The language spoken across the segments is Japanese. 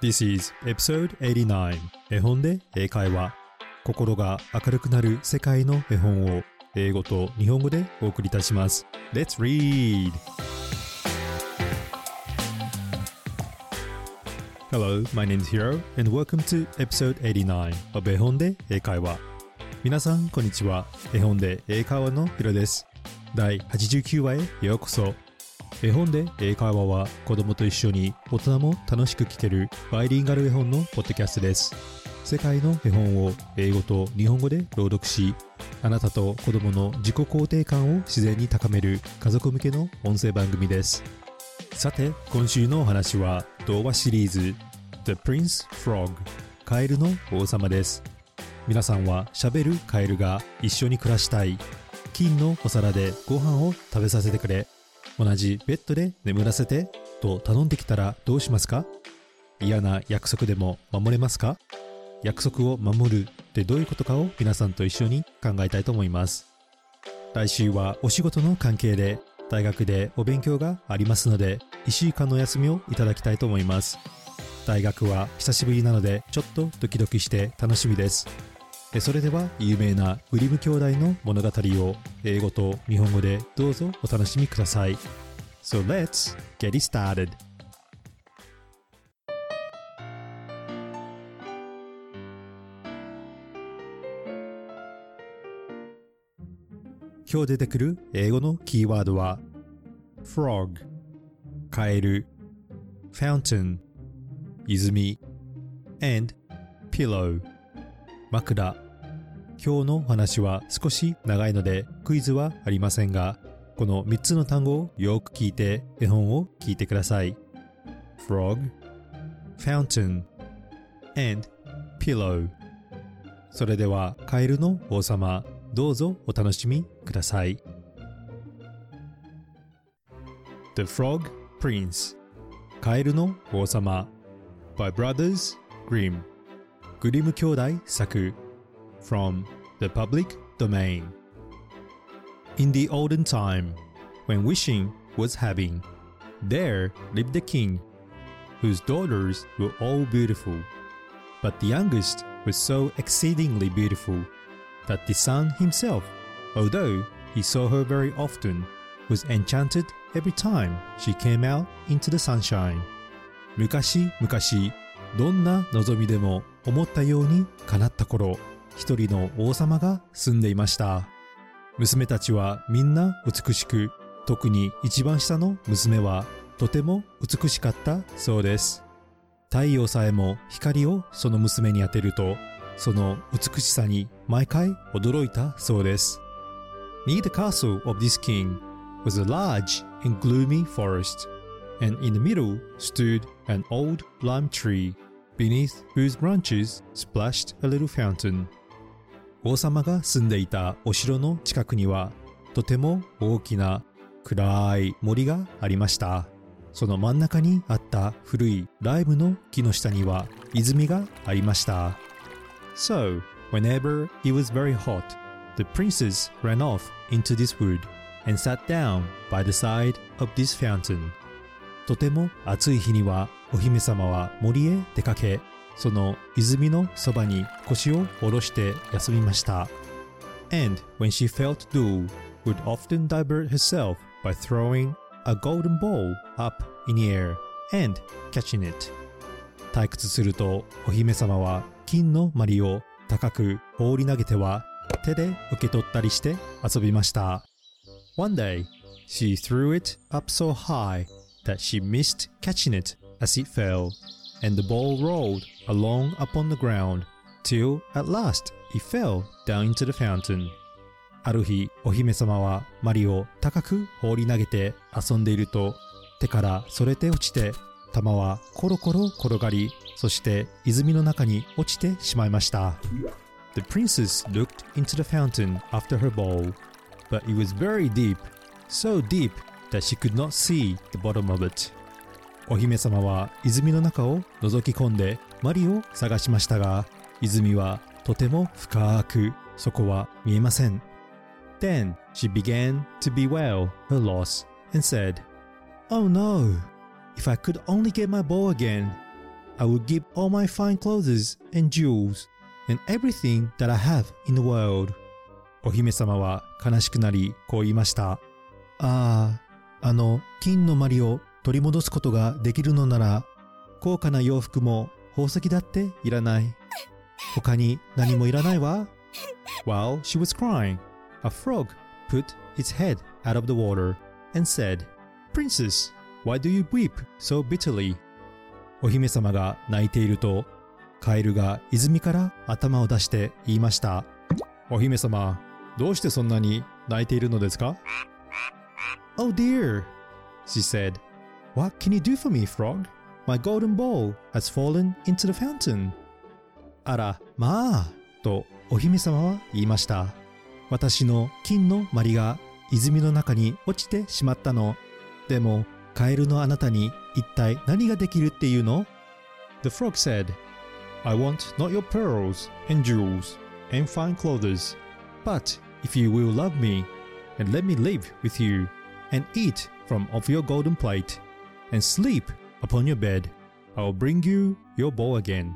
This is episode 89絵本で英会話心が明るくなる世界の絵本を英語と日本語でお送りいたします。Let's read! Hello, my name is Hiro and welcome to episode 89 of 絵本で英会話。皆さんこんにちは。絵本で英会話のヒロです。第89話へようこそ。絵本で英会話は子供と一緒に大人も楽しく聞けるバイリンガル絵本のポッドキャストです。世界の絵本を英語と日本語で朗読しあなたと子供の自己肯定感を自然に高める家族向けの音声番組です。さて今週のお話は童話シリーズ The Prince Frog カエルの王様です。皆さんは喋るカエルが一緒に暮らしたい。金のお皿でご飯を食べさせてくれ。同じベッドで眠らせてと頼んできたらどうしますか？嫌な約束でも守れますか？約束を守るってどういうことかを皆さんと一緒に考えたいと思います。来週はお仕事の関係で大学でお勉強がありますので1週間の休みをいただきたいと思います。大学は久しぶりなのでちょっとドキドキして楽しみです。それでは有名なグリム兄弟の物語を英語と日本語でどうぞお楽しみください。So let's get it started! 今日出てくる英語のキーワードは frog カエル fountain 泉 and pillow 枕。今日のお話は少し長いのでクイズはありませんがこの3つの単語をよく聞いて絵本を聞いてください。Frog fountain and pillow. それではカエルの王様どうぞお楽しみください。The Frog Prince カエルの王様。By Brothers Grimm. グリム兄弟作 From the Public Domain In the olden time, when wishing was having, there lived a king, whose daughters were all beautiful. But the youngest was so exceedingly beautiful that the son himself, although he saw her very often, was enchanted every time she came out into the sunshine. 昔々どんな望みでも 思ったように叶った頃一人の王様が住んでいました。娘たちはみんな美しく特に一番下の娘はとても美しかったそうです。太陽さえも光をその娘に当てるとその美しさに毎回驚いたそうです。Near the castle of this king was a large and gloomy forest and in the middle stood an old lime tree. Beneath whose branches splashed a little fountain 王様が住んでいたお城の近くにはとても大きな暗い森がありましたその真ん中にあった古いライムの木の下には泉がありました So, whenever it was very hot, the princess ran off into this wood and sat down by the side of this fountain とても暑い日にはお姫様は森へ出かけその泉のそばに腰を下ろして休みました And when she felt dull would often divert herself by throwing a golden ball up in the air and catching it 退屈するとお姫様は金のマリを高く放り投げては手で受け取ったりして遊びました One day she threw it up so high that she missed catching it as it fell, and the ball rolled along upon the ground till at last it fell down into the fountain. ある日、お姫様はマリを高く放り投げて遊んでいると、手からそれて落ちて、玉はコロコロ転がり、そして泉の中に落ちてしまいました。The princess looked into the fountain after her ball, but it was very deep, so deep that she could not see the bottom of it. お姫様は泉の中を覗き込んでマリを探しましたが泉はとても深くそこは見えません Then she began to bewail her loss and said Oh no! If I could only get my ball again! I will give all my fine clothes and jewels and everything that I have in the world. お姫様は悲しくなり、こう言いました。ああ、あの、金のマリを取り戻すことができるのなら、高価な洋服も宝石だっていらない。他に何もいらないわ。While she was crying, a frog put its head out of the water and said, Princess, why do you weep so bitterly? お姫様が泣いていると、カエルが泉から頭を出して言いました。お姫様、どうしてそんなに泣いているのですか？Oh dear, she said. What can you do for me, frog? My golden ball has fallen into the fountain. あら、まあ、とお姫様は言いました。私の金のマリが泉の中に落ちてしまったの。でも、カエルのあなたに一体何ができるっていうの ?The frog said, I want not your pearls and jewels and fine clothes, but if you will love me and let me live with you and eat from off your golden plate and sleep upon your bed, I will bring you your bow again.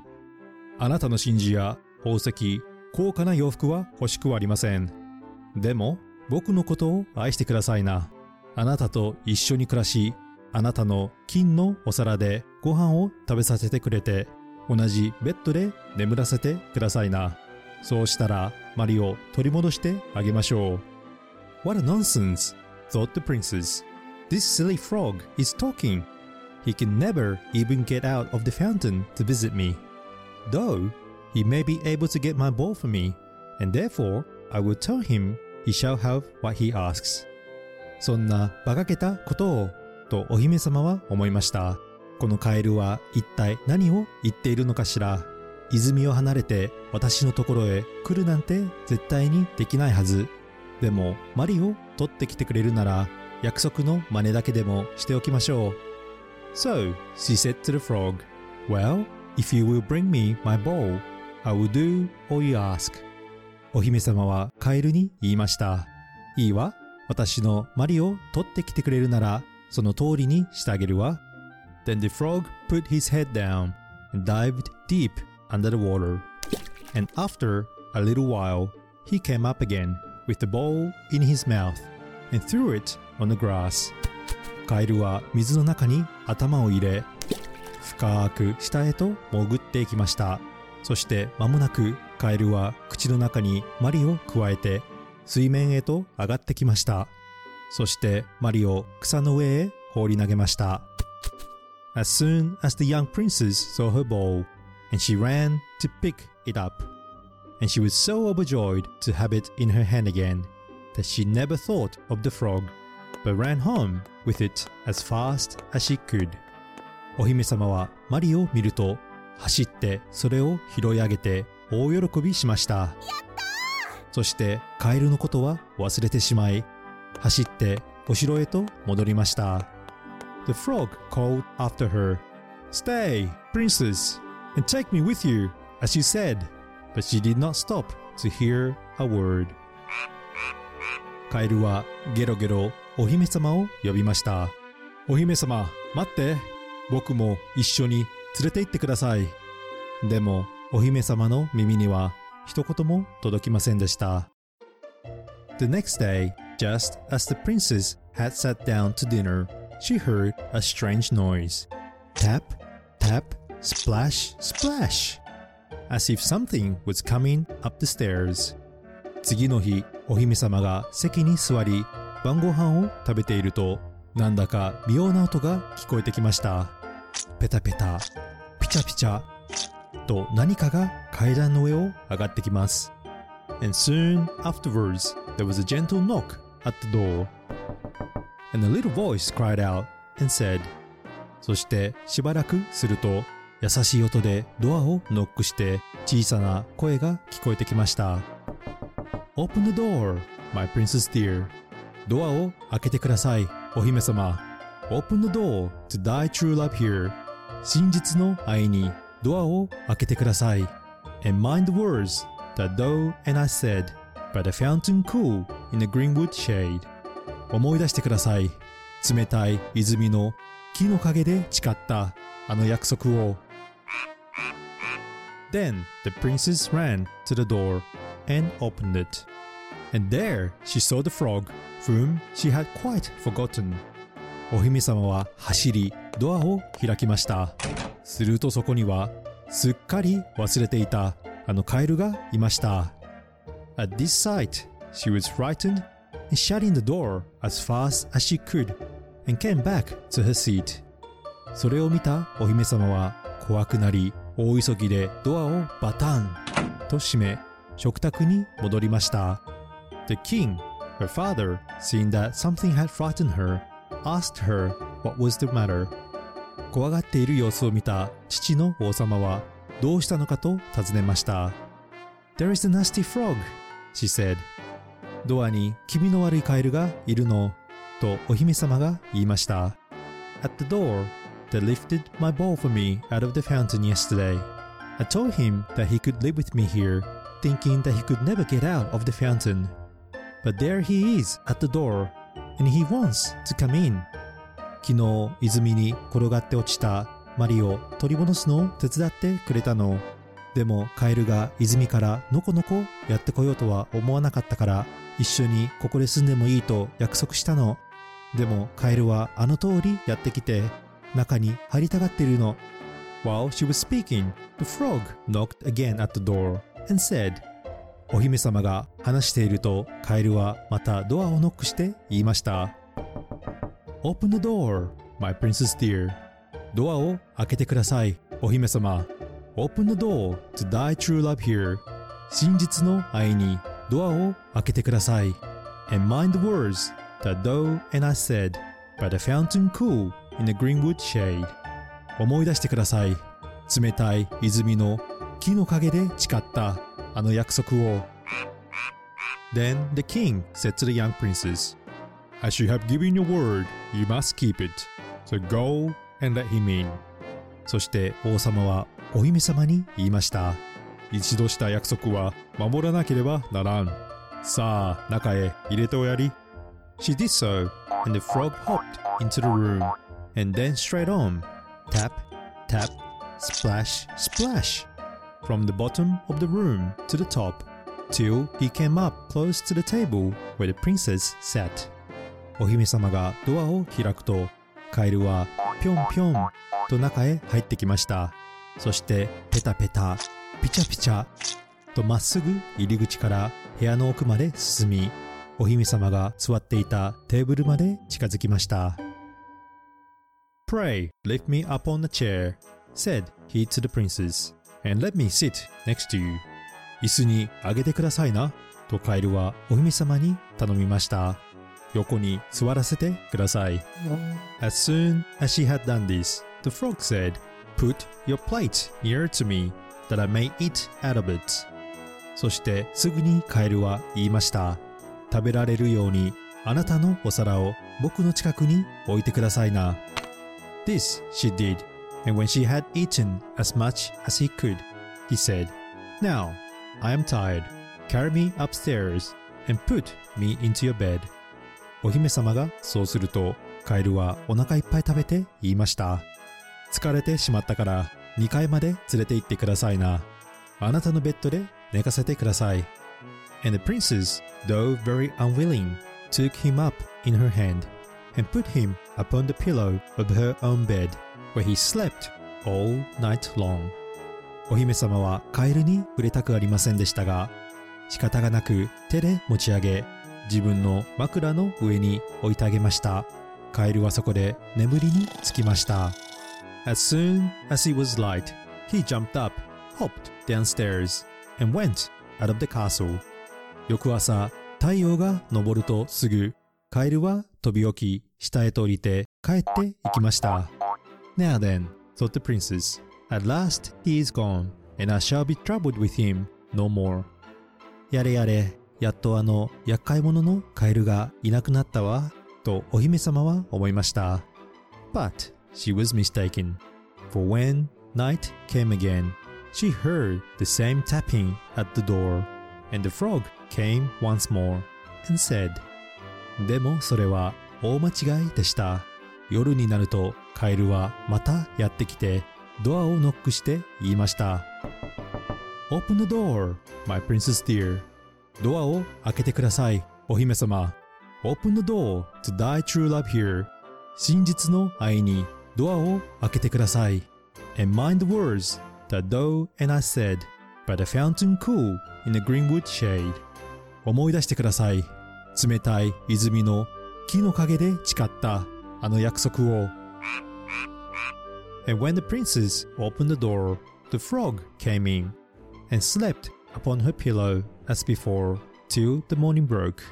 あなたの真珠や宝石、高価な洋服は欲しくはありません。でも、僕のことを愛してくださいな。あなたと一緒に暮らし、あなたの金のお皿でご飯を食べさせてくれて、同じベッドで眠らせてくださいな。そうしたら、マリを取り戻してあげましょう。What a nonsense, thought the princess. This silly frog is talking. He can never even get out of the fountain to visit me. Though he may be able to get my ball for me, and therefore I will tell him he shall have what he asks. そんな馬鹿げたことを、とお姫様は思いました。このカエルは一体何を言っているのかしら。泉を離れて私のところへ来るなんて絶対にできないはず。でもマリを取ってきてくれるなら約束の真似だけでもしておきましょう。So, she said to the frog, Well, if you will bring me my bowl, I will do all you ask. お姫様はカエルに言いました。いいわ。私のマリを取ってきてくれるなら、その通りにしてあげるわ。Then the frog put his head down and dived deep under the water. And after a little while, he came up again with the bowl in his mouth and threw it on the grass. カエルは水の中に頭を入れ、深く下へと潜っていきました。そして間もなくカエルは口の中にマリを加えて水面へと上がってきました。そしてマリを草の上へ放り投げました。As soon as the young princess saw her bowl, and she ran to pick it up, and she was so overjoyed to have it in her hand again that she never thought of the frog, but ran home with it as fast as she could. お姫様はマリを見ると走ってそれを拾い上げて大喜びしました。そしてカエルのことは忘れてしまい、走ってお城へと戻りました。The frog called after her, Stay, princess, and take me with you, as you said. But she did not stop to hear a word. カエルはゲロゲロお姫様を呼びました。お姫様、待って。僕も一緒に連れて行ってください。でも、お姫様の耳には一言も届きませんでした。The next day, just as the princess had sat down to dinner, she heard a strange noise. Tap, tap, splash, splash. As if something was coming up the stairs. 次の日、お姫様が席に座り、晩ご飯を食べていると、なんだか妙な音が聞こえてきました。ペタペタ、ピチャピチャ、と何かが階段の上を上がってきます。And soon afterwards, there was a gentle knock at the door. And a little voice cried out and said, そしてしばらくすると、優しい音でドアをノックして小さな声が聞こえてきました。Open the door, my princess dear. ドアを開けてください、お姫様。Open the door to thy true love here. 真実の愛にドアを開けてください。And mind the words that thou and I said by the fountain cool in the greenwood shade. 思い出してください。冷たい泉の木の陰で誓ったあの約束を。Then the princess ran to the door and opened it. And there she saw the frog, whom she had quite forgotten. お姫様は走りドアを開きました。するとそこにはすっかり忘れていたあのカエルがいました。At this sight, she was frightened and shut in the door as fast as she could and came back to her seat. それを見たお姫様は怖くなり大急ぎでドアをバタンと閉め食卓に戻りました。The king, her father, seeing that something had frightened her, asked her what was the matter. 怖がっている様子を見た父の王様はどうしたのかと尋ねました。There is a nasty frog, she said. ドアに気味の悪いカエルがいるのとお姫様が言いました。At the door, they lifted my bowl for me out of the fountain yesterday. I told him that he could live with me here, thinking that he could never get out of the fountain. But there he is at the door, and he wants to come in. 昨日泉に転がって落ちたマリを取り戻すのを手伝ってくれたの。でもカエルが泉からのこのこやってこようとは思わなかったから一緒にここで住んでもいいと約束したの。でもカエルはあの通りやってきて中に入りたがっているの。While she was speaking, the frog knocked again at the door and said, お姫様が話しているとカエルはまたドアをノックして言いました。Open the door, my princess dear. ドアを開けてください、お姫様。Open the door to thy true love here. 真実の愛にドアを開けてください。And mind the words that thou and I said by the fountain cool in the greenwood shade. 思い出してください。冷たい泉の木の陰で誓ったあの約束を。Then the king said to the young princess, As you have given your word, you must keep it. So go and let him in. そして王様はお姫様に言いました。一度した約束は守らなければならん。さあ、中へ入れておやり。She did so, and the frog hopped into the room, And then straight on, tap, tap, splash, splash, from the bottom of the room to the top, till he came up close to the table where the princess sat. お姫様がドアを開くと、カエルはぴょんぴょんと中へ入ってきました。そしてペタペタ、ピチャピチャとまっすぐ入り口から部屋の奥まで進み、お姫様が座っていたテーブルまで近づきました。Pray, lift me up on the chair, said he to the princess, and let me sit next to you. 椅子に上げてくださいな、とカエルはお姫様に頼みました。横に座らせてください。As soon as she had done this, the frog said, Put your plate near to me, that I may eat out of it. そしてすぐにカエルは言いました。食べられるようにあなたのお皿を僕の近くに置いてくださいな。This she did, and when she had eaten as much as he could, he said, Now, I am tired. Carry me upstairs and put me into your bed. お姫様がそうすると、カエルはお腹いっぱい食べて言いました。疲れてしまったから2階まで連れて行ってくださいな。あなたのベッドで寝かせてください。And the princess, though very unwilling, took him up in her hand and put him upon the pillow of her own bed, where he slept all night long. お姫様はカエルに触れたくありませんでしたが、仕方がなく手で持ち上げ、自分の枕の上に置いてあげました。カエルはそこで眠りにつきました。As soon as it was light, he jumped up, hopped downstairs, and went out of the castle. 翌朝、太陽が昇るとすぐ、カエルは飛び起き、下へと降りて帰っていきました。Now then, thought the princess, at last he is gone, and I shall be troubled with him no more. やれやれ、やっとあの厄介者のカエルがいなくなったわ、とお姫様は思いました。But she was mistaken, for when night came again, she heard the same tapping at the door, and the frog came once more and said, でもそれは大間違いでした。夜になるとカエルはまたやってきてドアをノックして言いました。Open the door, my princess dear. ドアを開けてください、お姫様。Open the door to thy true love here. 真実の愛にドアを開けてください。And mind the words that thou and I said by the fountain cool in the greenwood shade. 思い出してください。冷たい泉の木の陰で誓ったあの約束を。And when the princess opened the door, the frog came in and slept upon her pillow as before till the morning broke.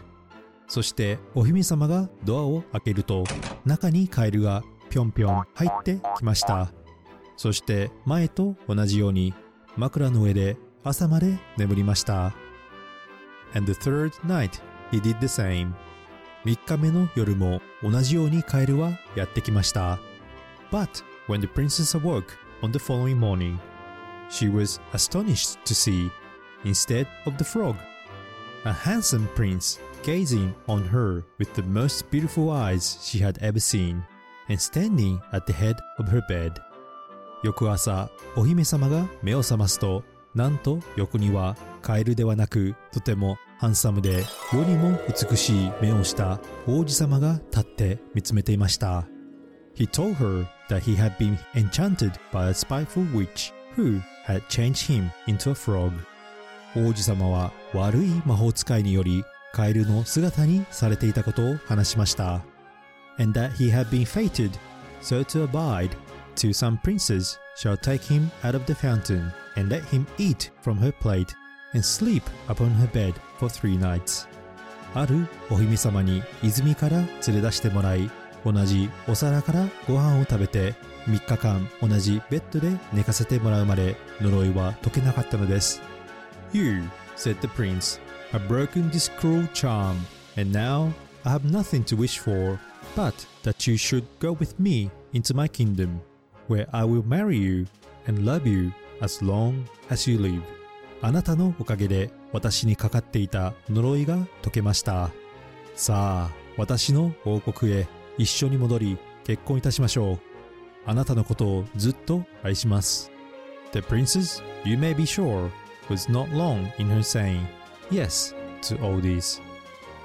そしてお姫様がドアを開けると中にカエルがぴょんぴょん入ってきました。そして前と同じように枕の上で朝まで眠りました。And the third night he did the same. 3日目の夜も同じようにカエルはやってきました。But when the princess awoke on the following morning, she was astonished to see, instead of the frog, a handsome prince gazing on her with the most beautiful eyes she had ever seen, and standing at the head of her bed. 翌朝、お姫様が目を覚ますと、なんと横にはカエルではなく、とてもハンサムで世にも美しい目をした王子様が立って見つめていました。He told her that he had been enchanted by a spiteful witch who had changed him into a frog. 王子様は悪い魔法使いによりカエルの姿にされていたことを話しました。And that he had been fated so to abide to some princes shall take him out of the fountain and let him eat from her plate and sleep upon her bed for three nights. あるお姫様に泉から連れ出してもらい、同じお皿からご飯を食べて3日間同じベッドで寝かせてもらうまで呪いは解けなかったのです。You, said the prince, have broken this cruel charm, and now I have nothing to wish for but that you should go with me into my kingdom, where I will marry you and love you as long as you live. あなたのおかげで私にかかっていた呪いが解けました。さあ、私の王国へ一緒に戻り結婚いたしましょう。あなたのことをずっと愛します。The princess, you may be sure, was not long in her saying yes to all this.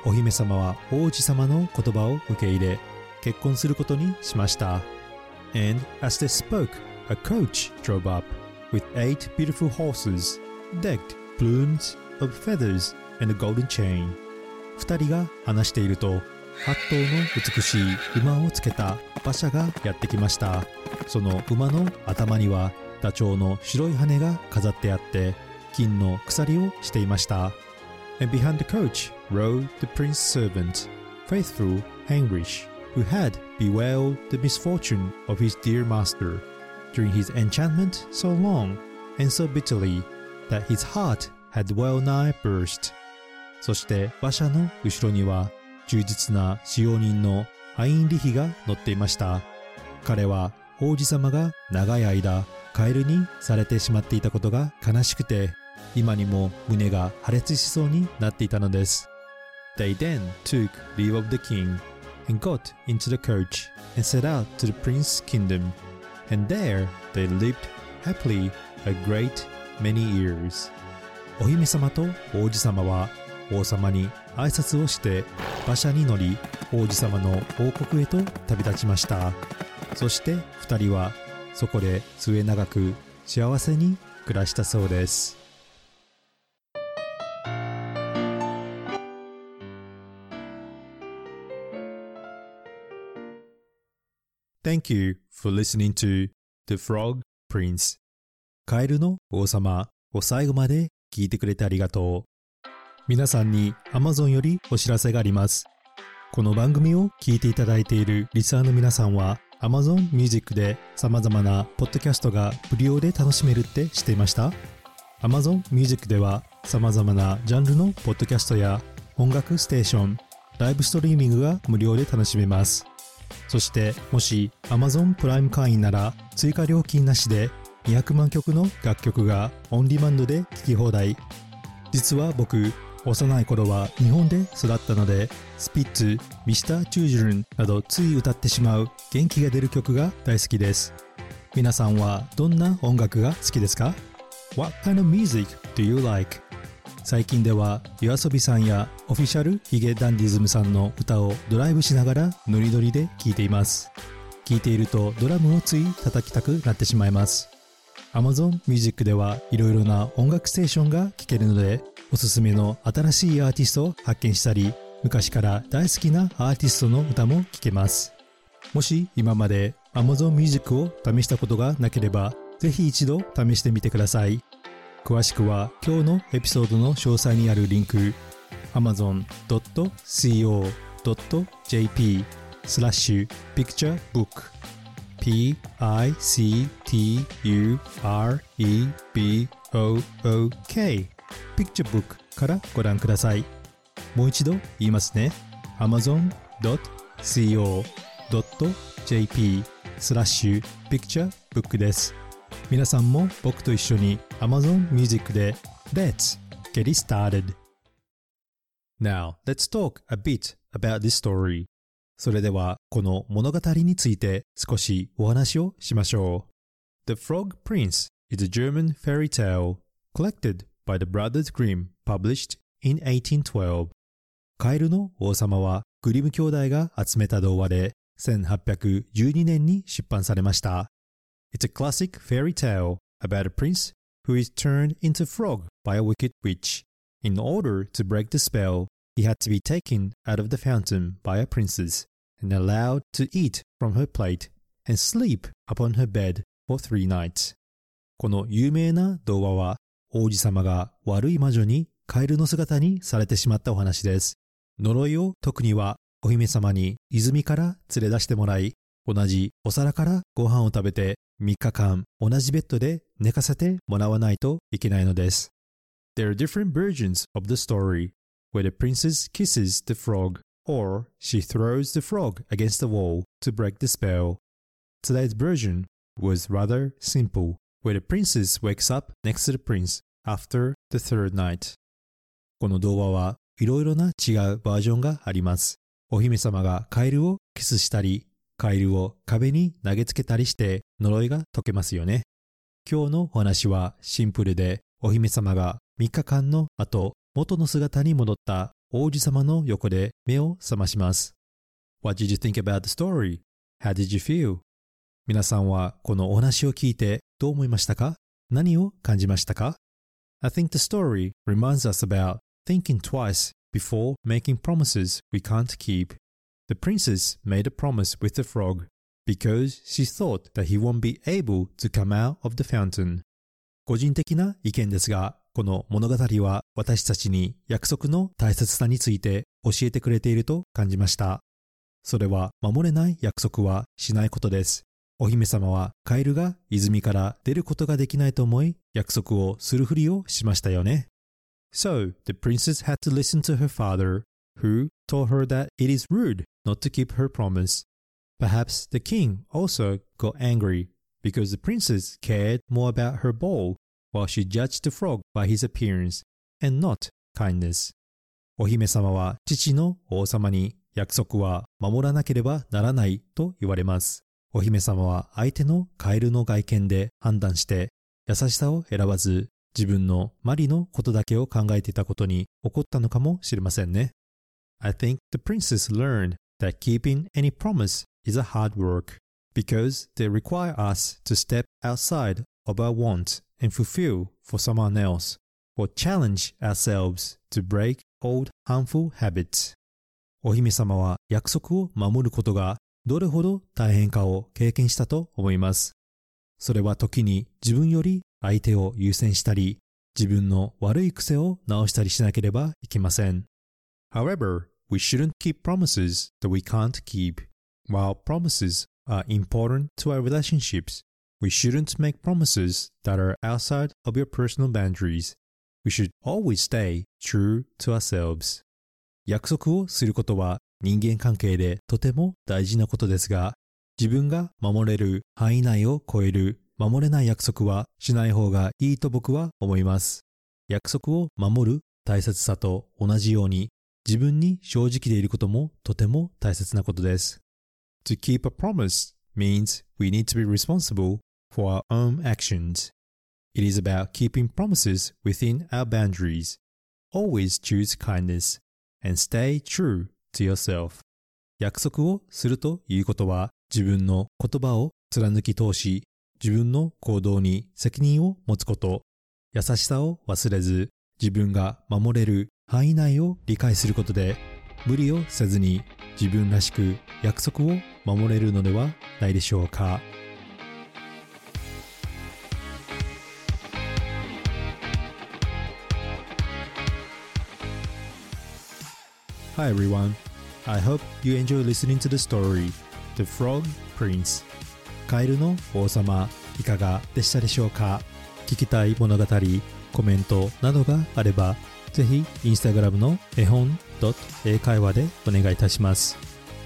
お姫様は王子様の言葉を受け入れ、結婚することにしました。And as they spoke, a coach drove up with eight beautiful horses decked plumes of feathers and a golden chain 二人が話していると八頭の美しい馬をつけた馬車がやってきましたその馬の頭にはダチョウの白い羽が飾ってあって金の鎖をしていました And behind the coach rode the prince's servant, faithful Heinrich, who had bewailed the misfortune of his dear master during his enchantment so long and so bitterly that his heart had well nigh burst. そして馬車の後ろには忠実な使用人のハインリヒが乗っていました。彼は王子様が長い間カエルにされてしまっていたことが悲しくて今にも胸が破裂しそうになっていたのです。They then took leave of the king and got into the coach and set out to the prince's kingdom and there they lived happily a great many years. お姫様と王子様は王様に挨拶をして馬車に乗り王子様の王国へと旅立ちました。そして2人はそこで末永く幸せに暮らしたそうです。Thank you for listening to The Frog Prince. カエルの王様を最後まで聞いてくれてありがとう。皆さんに Amazon よりお知らせがあります。この番組を聞いていただいているリスナーの皆さんは Amazon Music で様々なポッドキャストが無料で楽しめるって知っていました ?Amazon Music では様々なジャンルのポッドキャストや音楽ステーション、ライブストリーミングが無料で楽しめます。そしてもし Amazon プライム会員なら追加料金なしで200万曲の楽曲がオンディマンドで聴き放題。実は僕幼い頃は日本で育ったのでスピッツ、ミスター・チュージュルンなどつい歌ってしまう元気が出る曲が大好きです。皆さんはどんな音楽が好きですか？What kind of music do you like? 最近では yoasobi さんやオフィシャルヒゲダンディズムさんの歌をドライブしながらノリノリで聴いています。聴いているとドラムをつい叩きたくなってしまいます。Amazon Music ではいろいろな音楽ステーションが聴けるのでおすすめの新しいアーティストを発見したり昔から大好きなアーティストの歌も聴けます。もし今まで Amazon Music を試したことがなければぜひ一度試してみてください。詳しくは今日のエピソードの詳細にあるリンク amazon.co.jp スラッシュピクチャーブック picturebook p-i-c-t-u-r-e-b-o-o-k からご覧くださいもう一度言いますね amazon.co.jp スラッシュ picturebook です皆さんも僕と一緒に Amazon Music で Let's get it started! Now, let's talk a bit about this story. それではこの物語について少しお話をしましょう。The Frog Prince is a German fairy tale collected by the Brothers Grimm published in 1812. カエルの王様はグリム兄弟が集めた童話で1812年に出版されました。It's a classic fairy tale about a prince who is turned into frog by a wicked witch. In order to break the spell, he had to be taken out of the fountain by a princess and allowed to eat from her plate and sleep upon her bed for three nights. この有名な童話は王子様が悪い魔女にカエルの姿にされてしまったお話です。呪いを解くにはお姫様に泉から連れ出してもらい、同じお皿からご飯を食べて3日間同じベッドで寝かせてもらわないといけないのです。There are different versions of the story where the princess kisses the frog or she throws the frog against the wall to break the spell. Today's version was rather simple, where the princess wakes up next to the prince after the third night. この童話はいろいろな違うバージョンがあります。お姫様がカエルをキスしたり、カエルを壁に投げつけたりして呪いが解けますよね。今日のお話はシンプルでお姫様が3日間の後元の姿に戻った王子様の横で目を覚まします。What did you think about the story? How did you feel? 皆さんはこのお話を聞いてどう思いましたか何を感じましたか I think the story reminds us about thinking twice before making promises we can't keep. The princess made a promise with the frog because she thought that he won't be able to come out of the fountain. 個人的な意見ですが、この物語は私たちに約束の大切さについて教えてくれていると感じました。それは守れない約束はしないことです。お姫様はカエルが泉から出ることができないと思い約束をするふりをしましたよね。So, the princess had to listen to her father, who told her that it is rude not to keep her promise. Perhaps the king also got angry because the princess cared more about her bowl while she judged the frog by his appearance and not kindness. お姫様は父の王様に約束は守らなければならないと言われます。お姫様は相手のカエルの外見で判断して優しさを選ばず自分のマリのことだけを考えていたことに怒ったのかもしれませんね。I think the princess learned that keeping any promise is a hard work because they require us to step outside of our wants and fulfill for someone else or challenge ourselves to break old harmful habits. お姫様は約束を守ることがどれほど大変かを経験したと思います。それは時に自分より相手を優先したり、自分の悪い癖を直したりしなければいけません。However, we shouldn't keep promises that we can't keep. While promises are important to our relationships, we shouldn't make promises that are outside of your personal boundaries. We should always stay true to ourselves. 約束をすることは人間関係でとても大事なことですが、自分が守れる範囲内を超える守れない約束はしない方がいいと僕は思います。約束を守る大切さと同じように自分に正直でいることもとても大切なことです。To keep a promise means we need to be responsible for our own actions. It is about keeping promises within our boundaries. Always choose kindness and stay true to yourself. 約束をするということは自分の言葉を貫き通し自分の行動に責任を持つこと、優しさを忘れず自分が守れる範囲内を理解することで無理をせずに自分らしく約束を守れるのではないでしょうか。Hi everyone. I hope you enjoy listening to the story The Frog Prince. カエルの王様いかがでしたでしょうか？聞きたい物語コメントなどがあればぜひインスタグラムの絵本英会話でお願いいたします。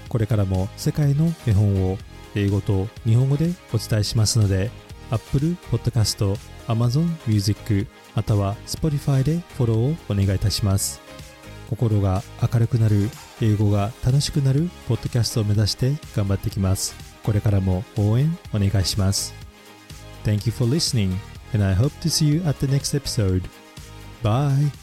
これからも世界の絵本を英語と日本語でお伝えしますので Apple Podcast、Amazon Music または Spotify でフォローをお願いいたします。心が明るくなる英語が楽しくなるポッドキャストを目指して頑張ってきますこれからも応援お願いします Thank you for listening and I hope to see you at the next episode. Bye!